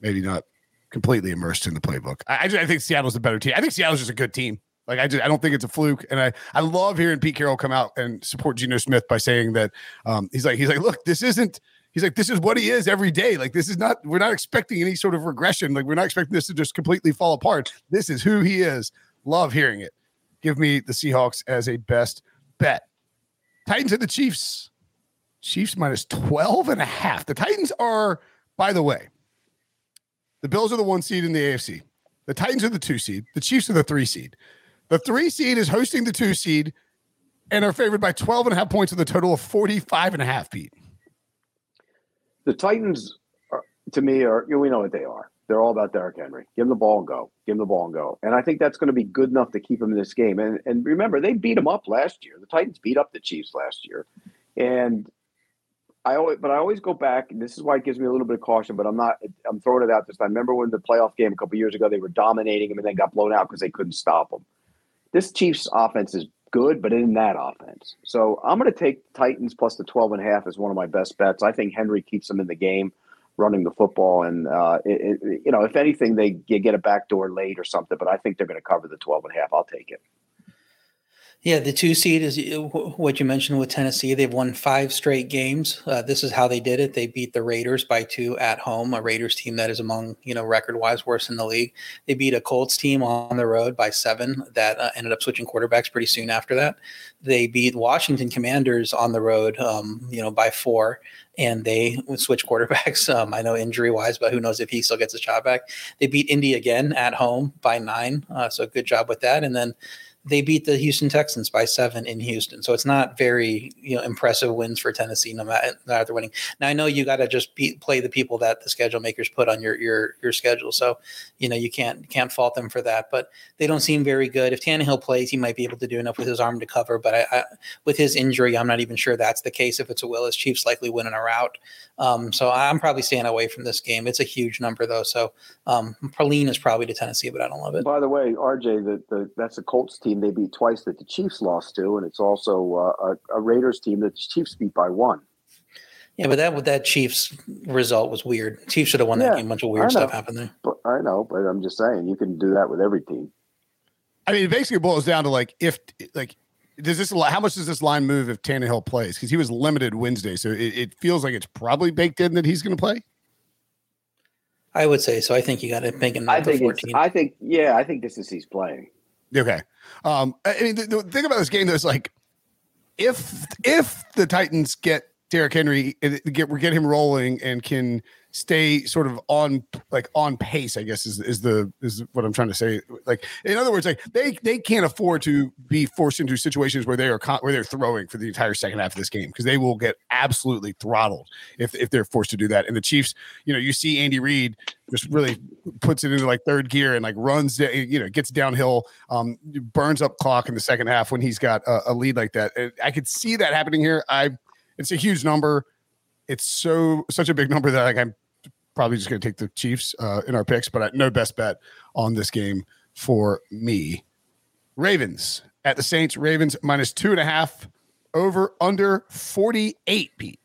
maybe not completely immersed in the playbook. I, I, just, I think Seattle's a better team. I think Seattle's just a good team. Like I just I don't think it's a fluke, and I I love hearing Pete Carroll come out and support Geno Smith by saying that um, he's like he's like look this isn't he's like this is what he is every day. Like this is not we're not expecting any sort of regression. Like we're not expecting this to just completely fall apart. This is who he is. Love hearing it. Give me the Seahawks as a best bet. Titans and the Chiefs. Chiefs minus 12 and a half. The Titans are by the way the Bills are the one seed in the AFC the Titans are the two seed the Chiefs are the three seed the three seed is hosting the two seed and are favored by 12 and a half points with a total of 45 and a half, Pete. The Titans, are, to me, are, you know, we know what they are. They're all about Derrick Henry. Give him the ball and go. Give him the ball and go. And I think that's going to be good enough to keep him in this game. And, and remember, they beat him up last year. The Titans beat up the Chiefs last year. And I always, but I always go back, and this is why it gives me a little bit of caution. But I'm not. I'm throwing it out this time. Remember when the playoff game a couple years ago, they were dominating him and then got blown out because they couldn't stop him this Chiefs offense is good, but in that offense. So I'm going to take Titans plus the 12 and a half as one of my best bets. I think Henry keeps them in the game running the football. And, uh, it, it, you know, if anything, they get a backdoor late or something, but I think they're going to cover the 12 and a half. I'll take it. Yeah, the two seed is uh, what you mentioned with Tennessee. They've won five straight games. Uh, this is how they did it. They beat the Raiders by two at home, a Raiders team that is among you know record wise worst in the league. They beat a Colts team on the road by seven that uh, ended up switching quarterbacks pretty soon after that. They beat Washington Commanders on the road, um, you know, by four, and they switch quarterbacks. Um, I know injury wise, but who knows if he still gets his shot back. They beat Indy again at home by nine, uh, so good job with that. And then they beat the Houston Texans by seven in Houston. So it's not very you know impressive wins for Tennessee, no matter, no matter winning. Now I know you got to just be, play the people that the schedule makers put on your your your schedule. So you know you can't can't fault them for that. But they don't seem very good. If Tannehill plays, he might be able to do enough with his arm to cover. But I, I, with his injury, I'm not even sure that's the case. If it's a Willis, Chiefs likely winning a route. Um, so I'm probably staying away from this game. It's a huge number though. So um, Praline is probably to Tennessee, but I don't love it. By the way, RJ, the, the that's a Colts team they beat twice that the Chiefs lost to, and it's also uh, a, a, Raiders team that the Chiefs beat by one. Yeah, but that that Chiefs result was weird. Chiefs should have won that game. A bunch of weird stuff happened there. But I know, but I'm just saying you can do that with every team. I mean, it basically boils down to like if like does this how much does this line move if Tannehill plays? Because he was limited Wednesday, so it, it, feels like it's probably baked in that he's going to play. I would say so. I think you got to make it. I think 14. I think yeah. I think this is he's playing. Okay. Um. I mean, the, the thing about this game though is like, if if the Titans get Derrick Henry, get get him rolling and can stay sort of on like on pace i guess is is the is what i'm trying to say. Like in other words like they they can't afford to be forced into situations where they are con- where they're throwing for the entire second half of this game because they will get absolutely throttled if if they're forced to do that. And the chiefs you know you see andy reid just really puts it into like third gear and like runs you know gets downhill um burns up clock in the second half when he's got a, a lead like that. I could see that happening here. I it's a huge number. It's so such a big number that like I'm probably just going to take the Chiefs uh, in our picks, but I, no best bet on this game for me. Ravens at the Saints. Ravens minus two and a half over under 48, Pete.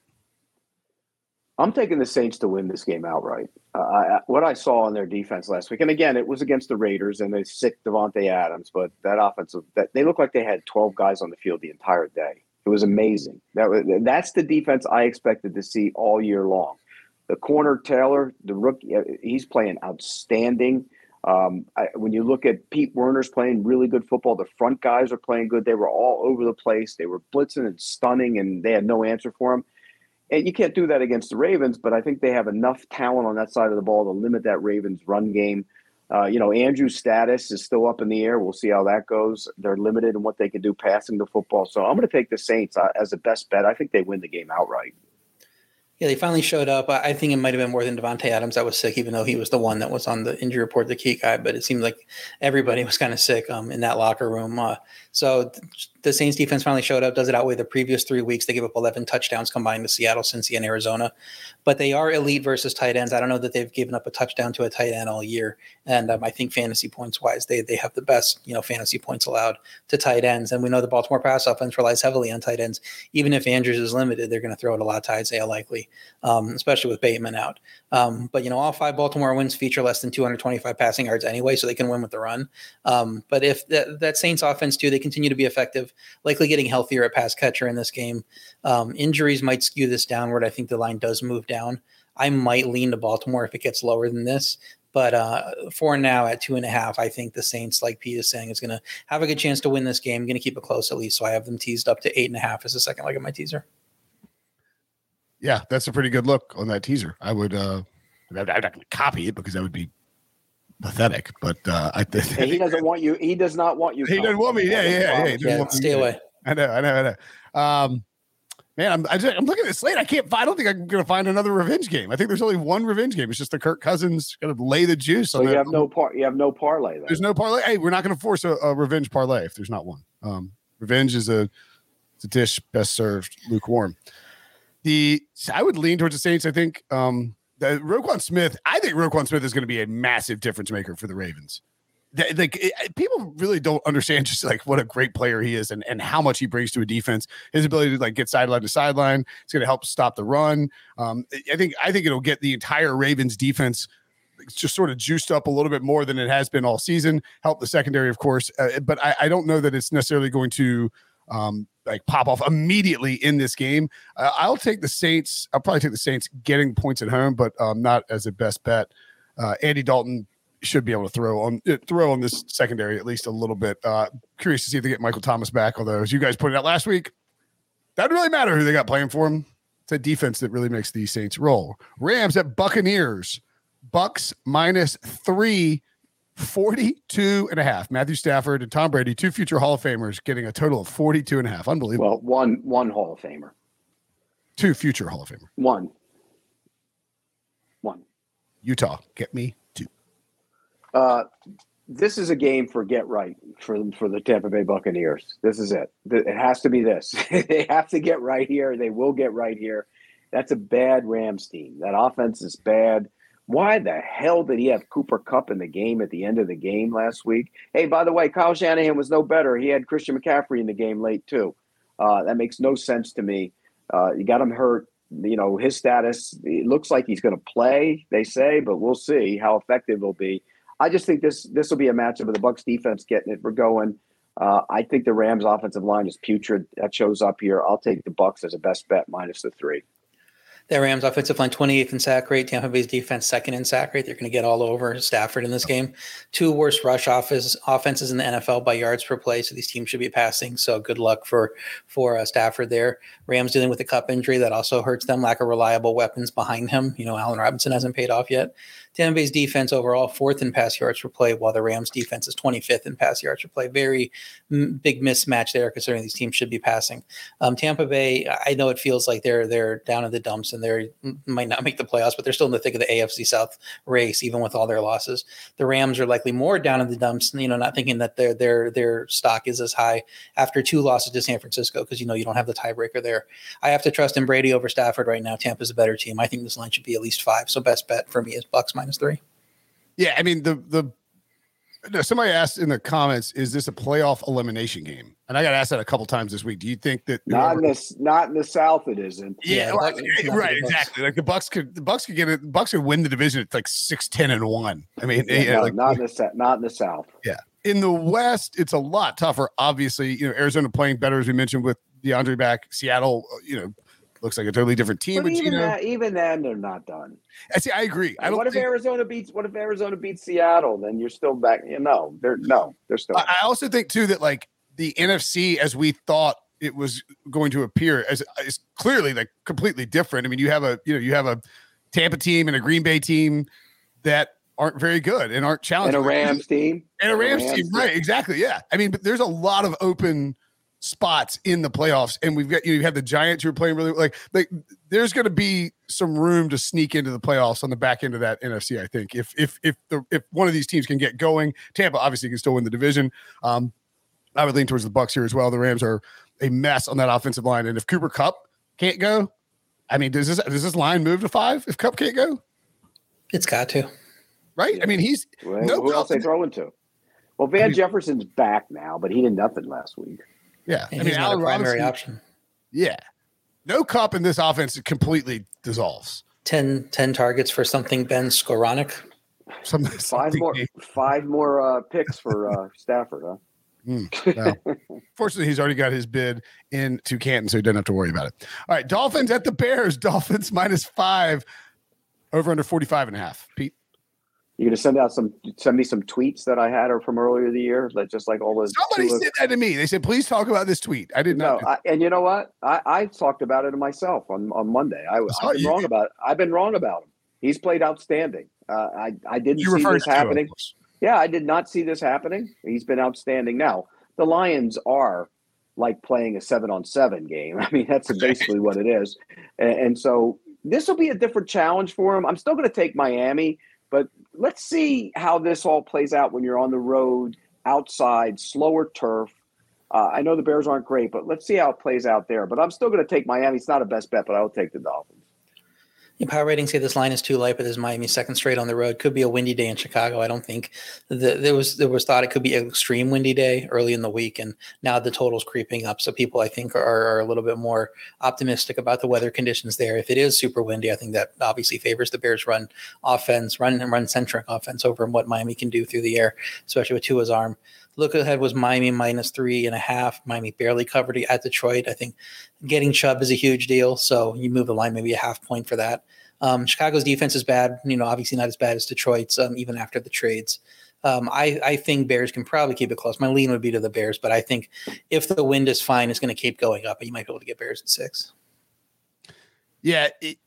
I'm taking the Saints to win this game outright. Uh, I, what I saw on their defense last week, and again, it was against the Raiders, and they sick Davante Adams, but that offensive, that they looked like they had 12 guys on the field the entire day. It was amazing. That was that's the defense I expected to see all year long. The corner Taylor, the rookie, he's playing outstanding. Um, I, when you look at Pete Werner's playing really good football, the front guys are playing good. They were all over the place. They were blitzing and stunning, and they had no answer for him. And you can't do that against the Ravens, but I think they have enough talent on that side of the ball to limit that Ravens run game. Uh, you know, Andrew's status is still up in the air. We'll see how that goes. They're limited in what they can do passing the football. So I'm going to take the Saints uh, as the best bet. I think they win the game outright. Yeah, they finally showed up. I think it might have been more than Davante Adams that was sick, even though he was the one that was on the injury report, the key guy. But it seemed like everybody was kind of sick um, in that locker room. Uh, so the Saints defense finally showed up. Does it outweigh the previous three weeks? They gave up 11 touchdowns combined to Seattle, Cincy, and Arizona. But they are elite versus tight ends. I don't know that they've given up a touchdown to a tight end all year. And um, I think fantasy points wise, they they have the best you know fantasy points allowed to tight ends. And we know the Baltimore pass offense relies heavily on tight ends. Even if Andrews is limited, they're going to throw it a lot to Isaiah Likely, um, especially with Bateman out. Um, but you know, all five Baltimore wins feature less than 225 passing yards anyway, so they can win with the run. Um, but if that, that Saints offense too, they continue to be effective, likely getting healthier at pass catcher in this game. Um, injuries might skew this downward. I think the line does move down. I might lean to Baltimore if it gets lower than this. But uh, for now, at two and a half, I think the Saints, like Pete is saying, is going to have a good chance to win this game. going to keep it close at least. So I have them teased up to eight and a half as the second leg of my teaser. Yeah, that's a pretty good look on that teaser. I would, uh, I'm not going to copy it because that would be pathetic. But uh, I think he doesn't want you. He does not want you. He doesn't want me. Yeah, yeah, yeah. yeah stay away. I know, I know, I know. Um, man, I'm I am looking at the slate. I can't. I don't think I'm going to find another revenge game. I think there's only one revenge game. It's just the Kirk Cousins going to lay the juice. So you have no part. You have no parlay. Then. There's no parlay. Hey, we're not going to force a, a, revenge parlay if there's not one. Um, revenge is a it's a dish best served lukewarm. The I would lean towards the Saints. I think um, the Roquan Smith. I think Roquan Smith is going to be a massive difference maker for the Ravens like people really don't understand just like what a great player he is and, and how much he brings to a defense. His ability to like get sideline to sideline, it's going to help stop the run. Um, I think I think it'll get the entire Ravens defense just sort of juiced up a little bit more than it has been all season. Help the secondary, of course, uh, but I, I, don't know that it's necessarily going to um, like pop off immediately in this game. Uh, I'll take the Saints. I'll probably take the Saints getting points at home, but um, not as a best bet. Uh, Andy Dalton should be able to throw on uh, throw on this secondary at least a little bit. Uh, curious to see if they get Michael Thomas back. Although, as you guys pointed out last week, that really matter who they got playing for him. It's a defense that really makes these Saints roll. Rams at Buccaneers. Bucs minus three, 42 and a half. Matthew Stafford and Tom Brady, two future Hall of Famers, getting a total of 42 and a half. Unbelievable. Well, one one Hall of Famer. Two future Hall of Famer. One. One. Utah, get me uh, this is a game for get right for for the Tampa Bay Buccaneers. This is it. It has to be this. they have to get right here. They will get right here. That's a bad Rams team. That offense is bad. Why the hell did he have Cooper Kupp in the game at the end of the game last week? Hey, by the way, Kyle Shanahan was no better. He had Christian McCaffrey in the game late too. Uh, that makes no sense to me. Uh, you got him hurt. You know his status. It looks like he's going to play. They say, but we'll see how effective he'll be. I just think this this will be a matchup of the Bucs defense getting it. We're going. Uh, I think the Rams offensive line is putrid. That shows up here. I'll take the Bucs as a best bet minus the three. The Rams offensive line 28th in sack rate. Tampa Bay's defense second in sack rate. They're going to get all over Stafford in this game. Two worst rush offenses in the NFL by yards per play. So these teams should be passing. So good luck for for uh, Stafford there. Rams dealing with a Kupp injury that also hurts them. Lack of reliable weapons behind him. You know, Allen Robinson hasn't paid off yet. Tampa Bay's defense overall fourth in pass yards per play, while the Rams defense is 25th in pass yards per play. Very m- big mismatch there, considering these teams should be passing. Um, Tampa Bay, I know it feels like they're they're down in the dumps and they might not make the playoffs, but they're still in the thick of the AFC South race, even with all their losses. The Rams are likely more down in the dumps, you know, not thinking that their their their stock is as high after two losses to San Francisco because you know you don't have the tiebreaker there. I have to trust in Brady over Stafford right now. Tampa's a better team. I think this line should be at least five. So best bet for me is Bucs minus three. Yeah, I mean the the somebody asked in the comments, is this a playoff elimination game? And I got asked that a couple times this week. Do you think that not in the not in the South it isn't? Yeah, well, right, exactly. Like the Bucs could the Bucs could get it. The Bucs could win the division at like six, ten, and one. I mean, yeah, yeah, no, like, not in the not in the South. Yeah, in the West, it's a lot tougher. Obviously, you know Arizona playing better as we mentioned with DeAndre back. Seattle, uh, you know, looks like a totally different team. But, even, that, even then, they're not done. I see. I agree. I don't. What if think, Arizona beats? What if Arizona beats Seattle? Then you're still back. You know, they're no, they're still. I, I also think too that like the NFC, as we thought it was going to appear, as is clearly like completely different. I mean, you have a you know you have a Tampa team and a Green Bay team that aren't very good and aren't challenging. And a Rams team. And a Rams, Rams team, team, right? Exactly. Yeah. I mean, but there's a lot of open spots in the playoffs, and we've got you, know, you have the Giants who are playing really like like. There's going to be some room to sneak into the playoffs on the back end of that NFC. I think if if if the if one of these teams can get going, Tampa obviously can still win the division. Um, I would lean towards the Bucs here as well. The Rams are a mess on that offensive line, and if Cooper Kupp can't go, I mean, does this does this line move to five if Kupp can't go? It's got to, right? I mean, he's well, no who else they throwing to? Well, Van I mean, Jefferson's back now, but he did nothing last week. Yeah, I mean, Allen primary Robinson, option. Yeah, no Kupp in this offense completely dissolves. 10, 10 targets for something Ben Skowronek. Some, five more, five more uh, picks for uh, Stafford, huh? Mm, Fortunately, he's already got his bid into Canton, so he doesn't have to worry about it. All right, Dolphins at the Bears. Dolphins minus five, over under 45 and a half. Pete? You're gonna send out some send me some tweets that I had or from earlier the year, like just like all those. Somebody said that to me. They said, "Please talk about this tweet." I didn't know. I, and you know what? I, I talked about it myself on, on Monday. I, was been wrong about it. I've been wrong about him. He's played outstanding. Uh, I I didn't you see this happening. Yeah, I did not see this happening. He's been outstanding. Now the Lions are like playing a seven on seven game. I mean, that's basically what it is. And, and so this will be a different challenge for him. I'm still going to take Miami but let's see how this all plays out when you're on the road, outside, slower turf. Uh, I know the Bears aren't great, but let's see how it plays out there. But I'm still going to take Miami. It's not a best bet, but I'll take the Dolphins. Power ratings say this line is too light, but this Miami second straight on the road. Could be a windy day in Chicago. I don't think the, there was there was thought it could be an extreme windy day early in the week, and now the total's creeping up. So people, I think, are, are a little bit more optimistic about the weather conditions there. If it is super windy, I think that obviously favors the Bears' run offense, run and run centric offense over what Miami can do through the air, especially with Tua's arm. Look ahead was Miami minus three and a half. Miami barely covered at Detroit. I think getting Chubb is a huge deal. So you move the line maybe a half point for that. Um, Chicago's defense is bad, you know, obviously not as bad as Detroit's, um, even after the trades. Um, I, I think Bears can probably keep it close. My lean would be to the Bears, but I think if the wind is fine, it's going to keep going up, and you might be able to get Bears at six. Yeah, it,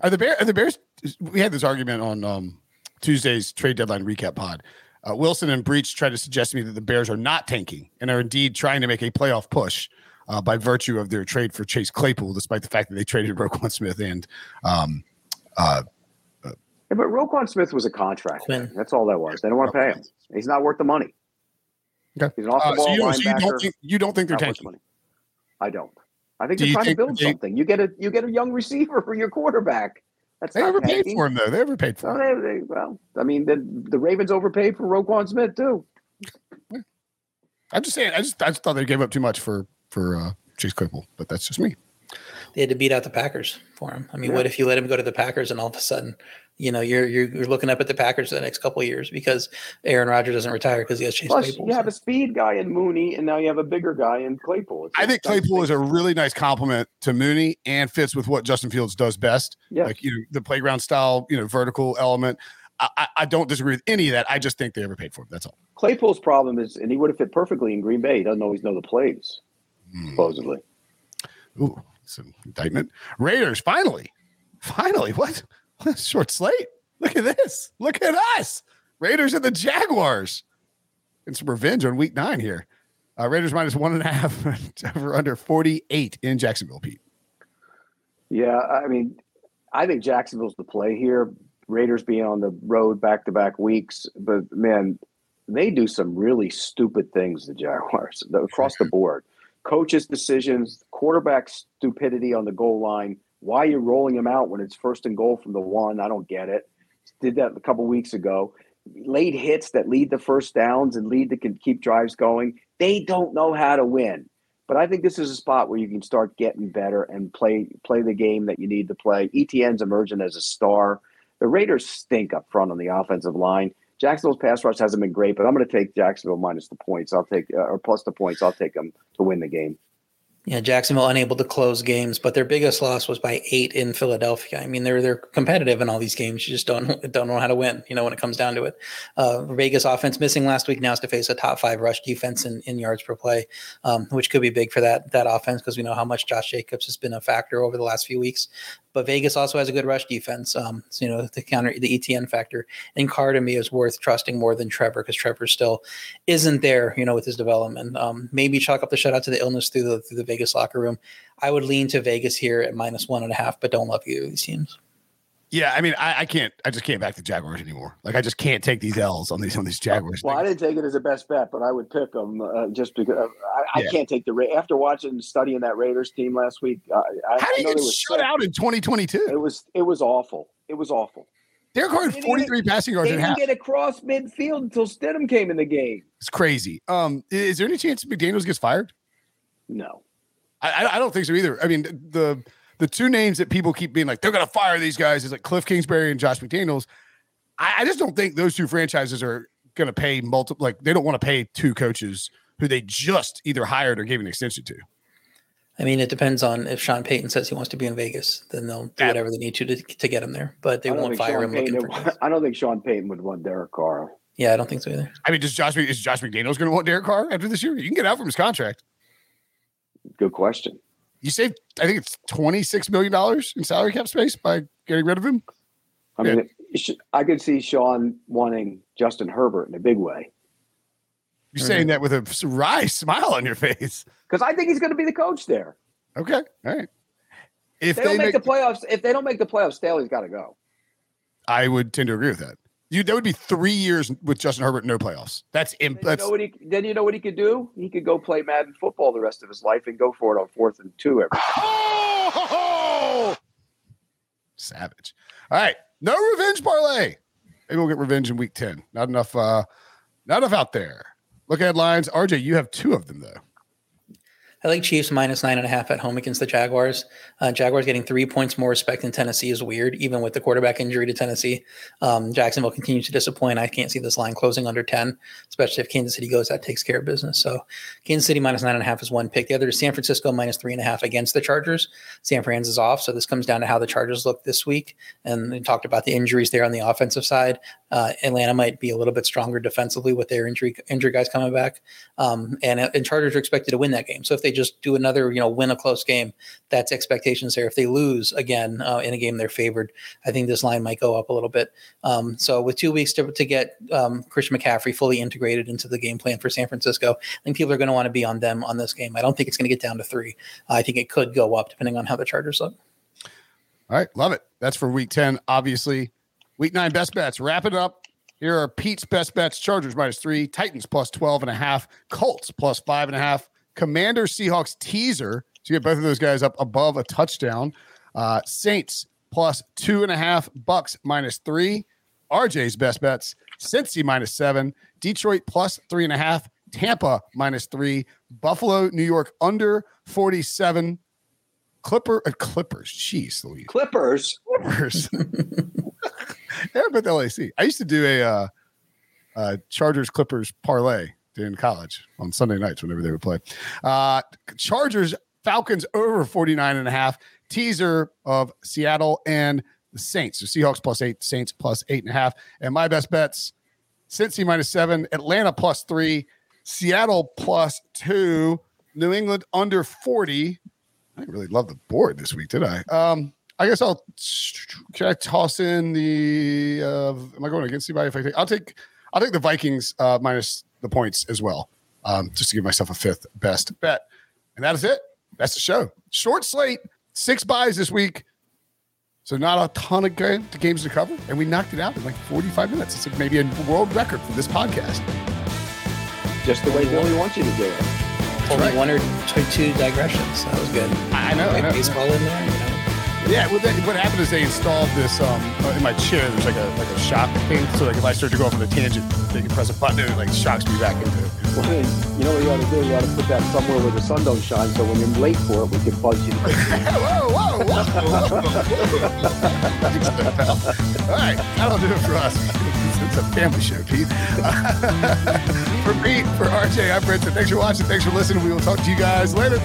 are the Bears? Are the Bears? We had this argument on um, Tuesday's trade deadline recap pod. Uh, Wilson and Breech tried to suggest to me that the Bears are not tanking and are indeed trying to make a playoff push uh, by virtue of their trade for Chase Claypool, despite the fact that they traded Roquan Smith and. Um, uh, uh, yeah, but Roquan Smith was a contract. Quinn. That's all that was. They don't want to pay him. He's not worth the money. Okay. He's an off the ball uh, so you, linebacker. So you, don't think, you don't think they're tanking? money. I don't. I think Do they're trying to build they, something. You get a you get a young receiver for your quarterback. That's they ever paid for him though. They ever paid for no, him. They, they, well, I mean, the the Ravens overpaid for Roquan Smith too. I'm just saying. I just I just thought they gave up too much for for uh, Chase Claypool, but that's just me. They had to beat out the Packers for him. I mean, yeah. what if you let him go to the Packers and all of a sudden, you know, you're you're, you're looking up at the Packers for the next couple of years because Aaron Rodgers doesn't retire because he has Chase Plus, Claypool. You have a speed guy in Mooney, and now you have a bigger guy in Claypool. It's I think Claypool is a really nice complement to Mooney and fits with what Justin Fields does best. Yeah. Like you know, the playground style, you know, vertical element. I, I, don't disagree with any of that. I just think they overpaid for him. That's all. Claypool's problem is, and he would have fit perfectly in Green Bay. He doesn't always know the plays. Supposedly. Ooh, some indictment. Raiders finally, finally. What? what short slate. Look at this. Look at us. Raiders and the Jaguars. And some revenge on week nine here. Uh, Raiders minus one and a half over under 48 in Jacksonville, Pete. Yeah, I mean, I think Jacksonville's the play here. Raiders being on the road back to back weeks, but man, they do some really stupid things, the Jaguars, across the board. Coaches' decisions, quarterback stupidity on the goal line. Why you're rolling him out when it's first and goal from the one? I don't get it. Did that a couple weeks ago. Late hits that lead to first downs and lead to can keep drives going. They don't know how to win. But I think this is a spot where you can start getting better and play play the game that you need to play. ETN's emerging as a star. The Raiders stink up front on the offensive line. Jacksonville's pass rush hasn't been great, but I'm going to take Jacksonville minus the points. I'll take uh, or plus the points. I'll take them to win the game. Yeah, Jacksonville unable to close games, but their biggest loss was by eight in Philadelphia. I mean, they're they're competitive in all these games. You just don't don't know how to win. You know, when it comes down to it. Uh, Vegas offense missing last week now has to face a top five rush defense in, in yards per play, um, which could be big for that that offense because we know how much Josh Jacobs has been a factor over the last few weeks. But Vegas also has a good rush defense. Um, so, you know, the counter the ETN factor. And Carr to me is worth trusting more than Trevor because Trevor still isn't there. You know, with his development. Um, maybe chalk up the shutout to the illness through the through the Vegas locker room. I would lean to Vegas here at minus one and a half, but don't love either of these teams. Yeah, I mean, I, I, can't. I just can't back the Jaguars anymore. Like, I just can't take these L's on these on these Jaguars. Well, I didn't take it as a best bet, but I would pick them uh, just because uh, I, yeah. I, can't take the Ra- after watching studying that Raiders team last week. Uh, How did you get shut sick. out in 2022? It was it was awful. It was awful. Derek Carr had 43 passing yards. They didn't get across midfield until Stidham came in the game. It's crazy. Um, is there any chance McDaniels gets fired? No. I, I don't think so either. I mean, the the two names that people keep being like they're going to fire these guys is like Cliff Kingsbury and Josh McDaniels. I, I just don't think those two franchises are going to pay multiple. Like they don't want to pay two coaches who they just either hired or gave an extension to. I mean, it depends on if Sean Payton says he wants to be in Vegas, then they'll do whatever they need to to, to get him there. But they won't fire Sean him. Looking for I don't think Sean Payton would want Derek Carr. Yeah, I don't think so either. I mean, does Josh is Josh McDaniels going to want Derek Carr after this year? You can get out from his contract. Good question. You saved, I think it's twenty six million dollars in salary cap space by getting rid of him. I mean, yeah. I could see Sean wanting Justin Herbert in a big way. You're saying that with a wry smile on your face because I think he's going to be the coach there. Okay, all right. If they, they don't make, make, the playoffs, if they don't make the playoffs, Staley's got to go. I would tend to agree with that. You that would be three years with Justin Herbert, no playoffs. That's imp. Then you, know what he, then you know what he could do? He could go play Madden football the rest of his life and go for it on fourth and two every time. Oh! Savage. All right, no revenge parlay. Maybe we'll get revenge in week ten. Not enough. uh Not enough out there. Look at headlines. RJ, you have two of them though. I like Chiefs minus nine and a half at home against the Jaguars. Uh, Jaguars getting three points more respect than Tennessee is weird, even with the quarterback injury to Tennessee. Um, Jacksonville continues to disappoint. I can't see this line closing under 10, especially if Kansas City goes, that takes care of business. So Kansas City minus nine and a half is one pick. The other is San Francisco minus three and a half against the Chargers. San Fran's is off. So this comes down to how the Chargers look this week. And we talked about the injuries there on the offensive side. Uh, Atlanta might be a little bit stronger defensively with their injury injury guys coming back. Um, and, and Chargers are expected to win that game. So if they just do another, you know, win a close game. That's expectations there. If they lose again uh, in a game they're favored, I think this line might go up a little bit. Um, so with two weeks to, to get um, Christian McCaffrey fully integrated into the game plan for San Francisco, I think people are going to want to be on them on this game. I don't think it's going to get down to three. I think it could go up depending on how the Chargers look. All right, love it. That's for week 10, obviously. Week nine best bets. Wrap it up. Here are Pete's best bets Chargers minus three, Titans plus 12 and a half, Colts plus five and a half, Commander Seahawks teaser to get both of those guys up above a touchdown. Uh, Saints plus two and a half, Bucs minus three. RJ's best bets: Cincy minus seven, Detroit plus three and a half, Tampa minus three, Buffalo, New York under forty-seven. Clipper uh, Clippers, jeez, Louise. Clippers, Clippers. yeah, but the LAC. I used to do a uh, uh, Chargers Clippers parlay in college on Sunday nights whenever they would play. Uh, Chargers, Falcons over 49 and a half. Teaser of Seattle and the Saints. So Seahawks plus eight, Saints plus eight and a half. And my best bets Cincy minus seven, Atlanta plus three, Seattle plus two, New England under 40. I didn't really love the board this week, did I? Um, I guess I'll can I toss in the uh am I going against anybody if I take I'll take I'll take the Vikings uh minus the points as well, um, just to give myself a fifth best bet. And that is it. That's the show. Short slate, six byes this week. So not a ton of game, games to cover, and we knocked it out in like 45 minutes. It's like maybe a world record for this podcast. Just the way Billy wants you to do it. Only right. one or two digressions. That was good. I know. I know. Baseball in there. You know? Yeah, well, they, what happened is they installed this um, uh, in my chair. There's like a like a shock thing, so like if I start to go off on a tangent, they can press a button and it like shocks me back into it. Well, you know what you ought to do? You ought to put that somewhere where the sun don't shine, so when you're late for it, we can buzz you. whoa, whoa, whoa, whoa! All right, that'll do it for us. It's a family show, Pete. for Pete, for RJ, I'm Brinson. Thanks for watching. Thanks for listening. We will talk to you guys later.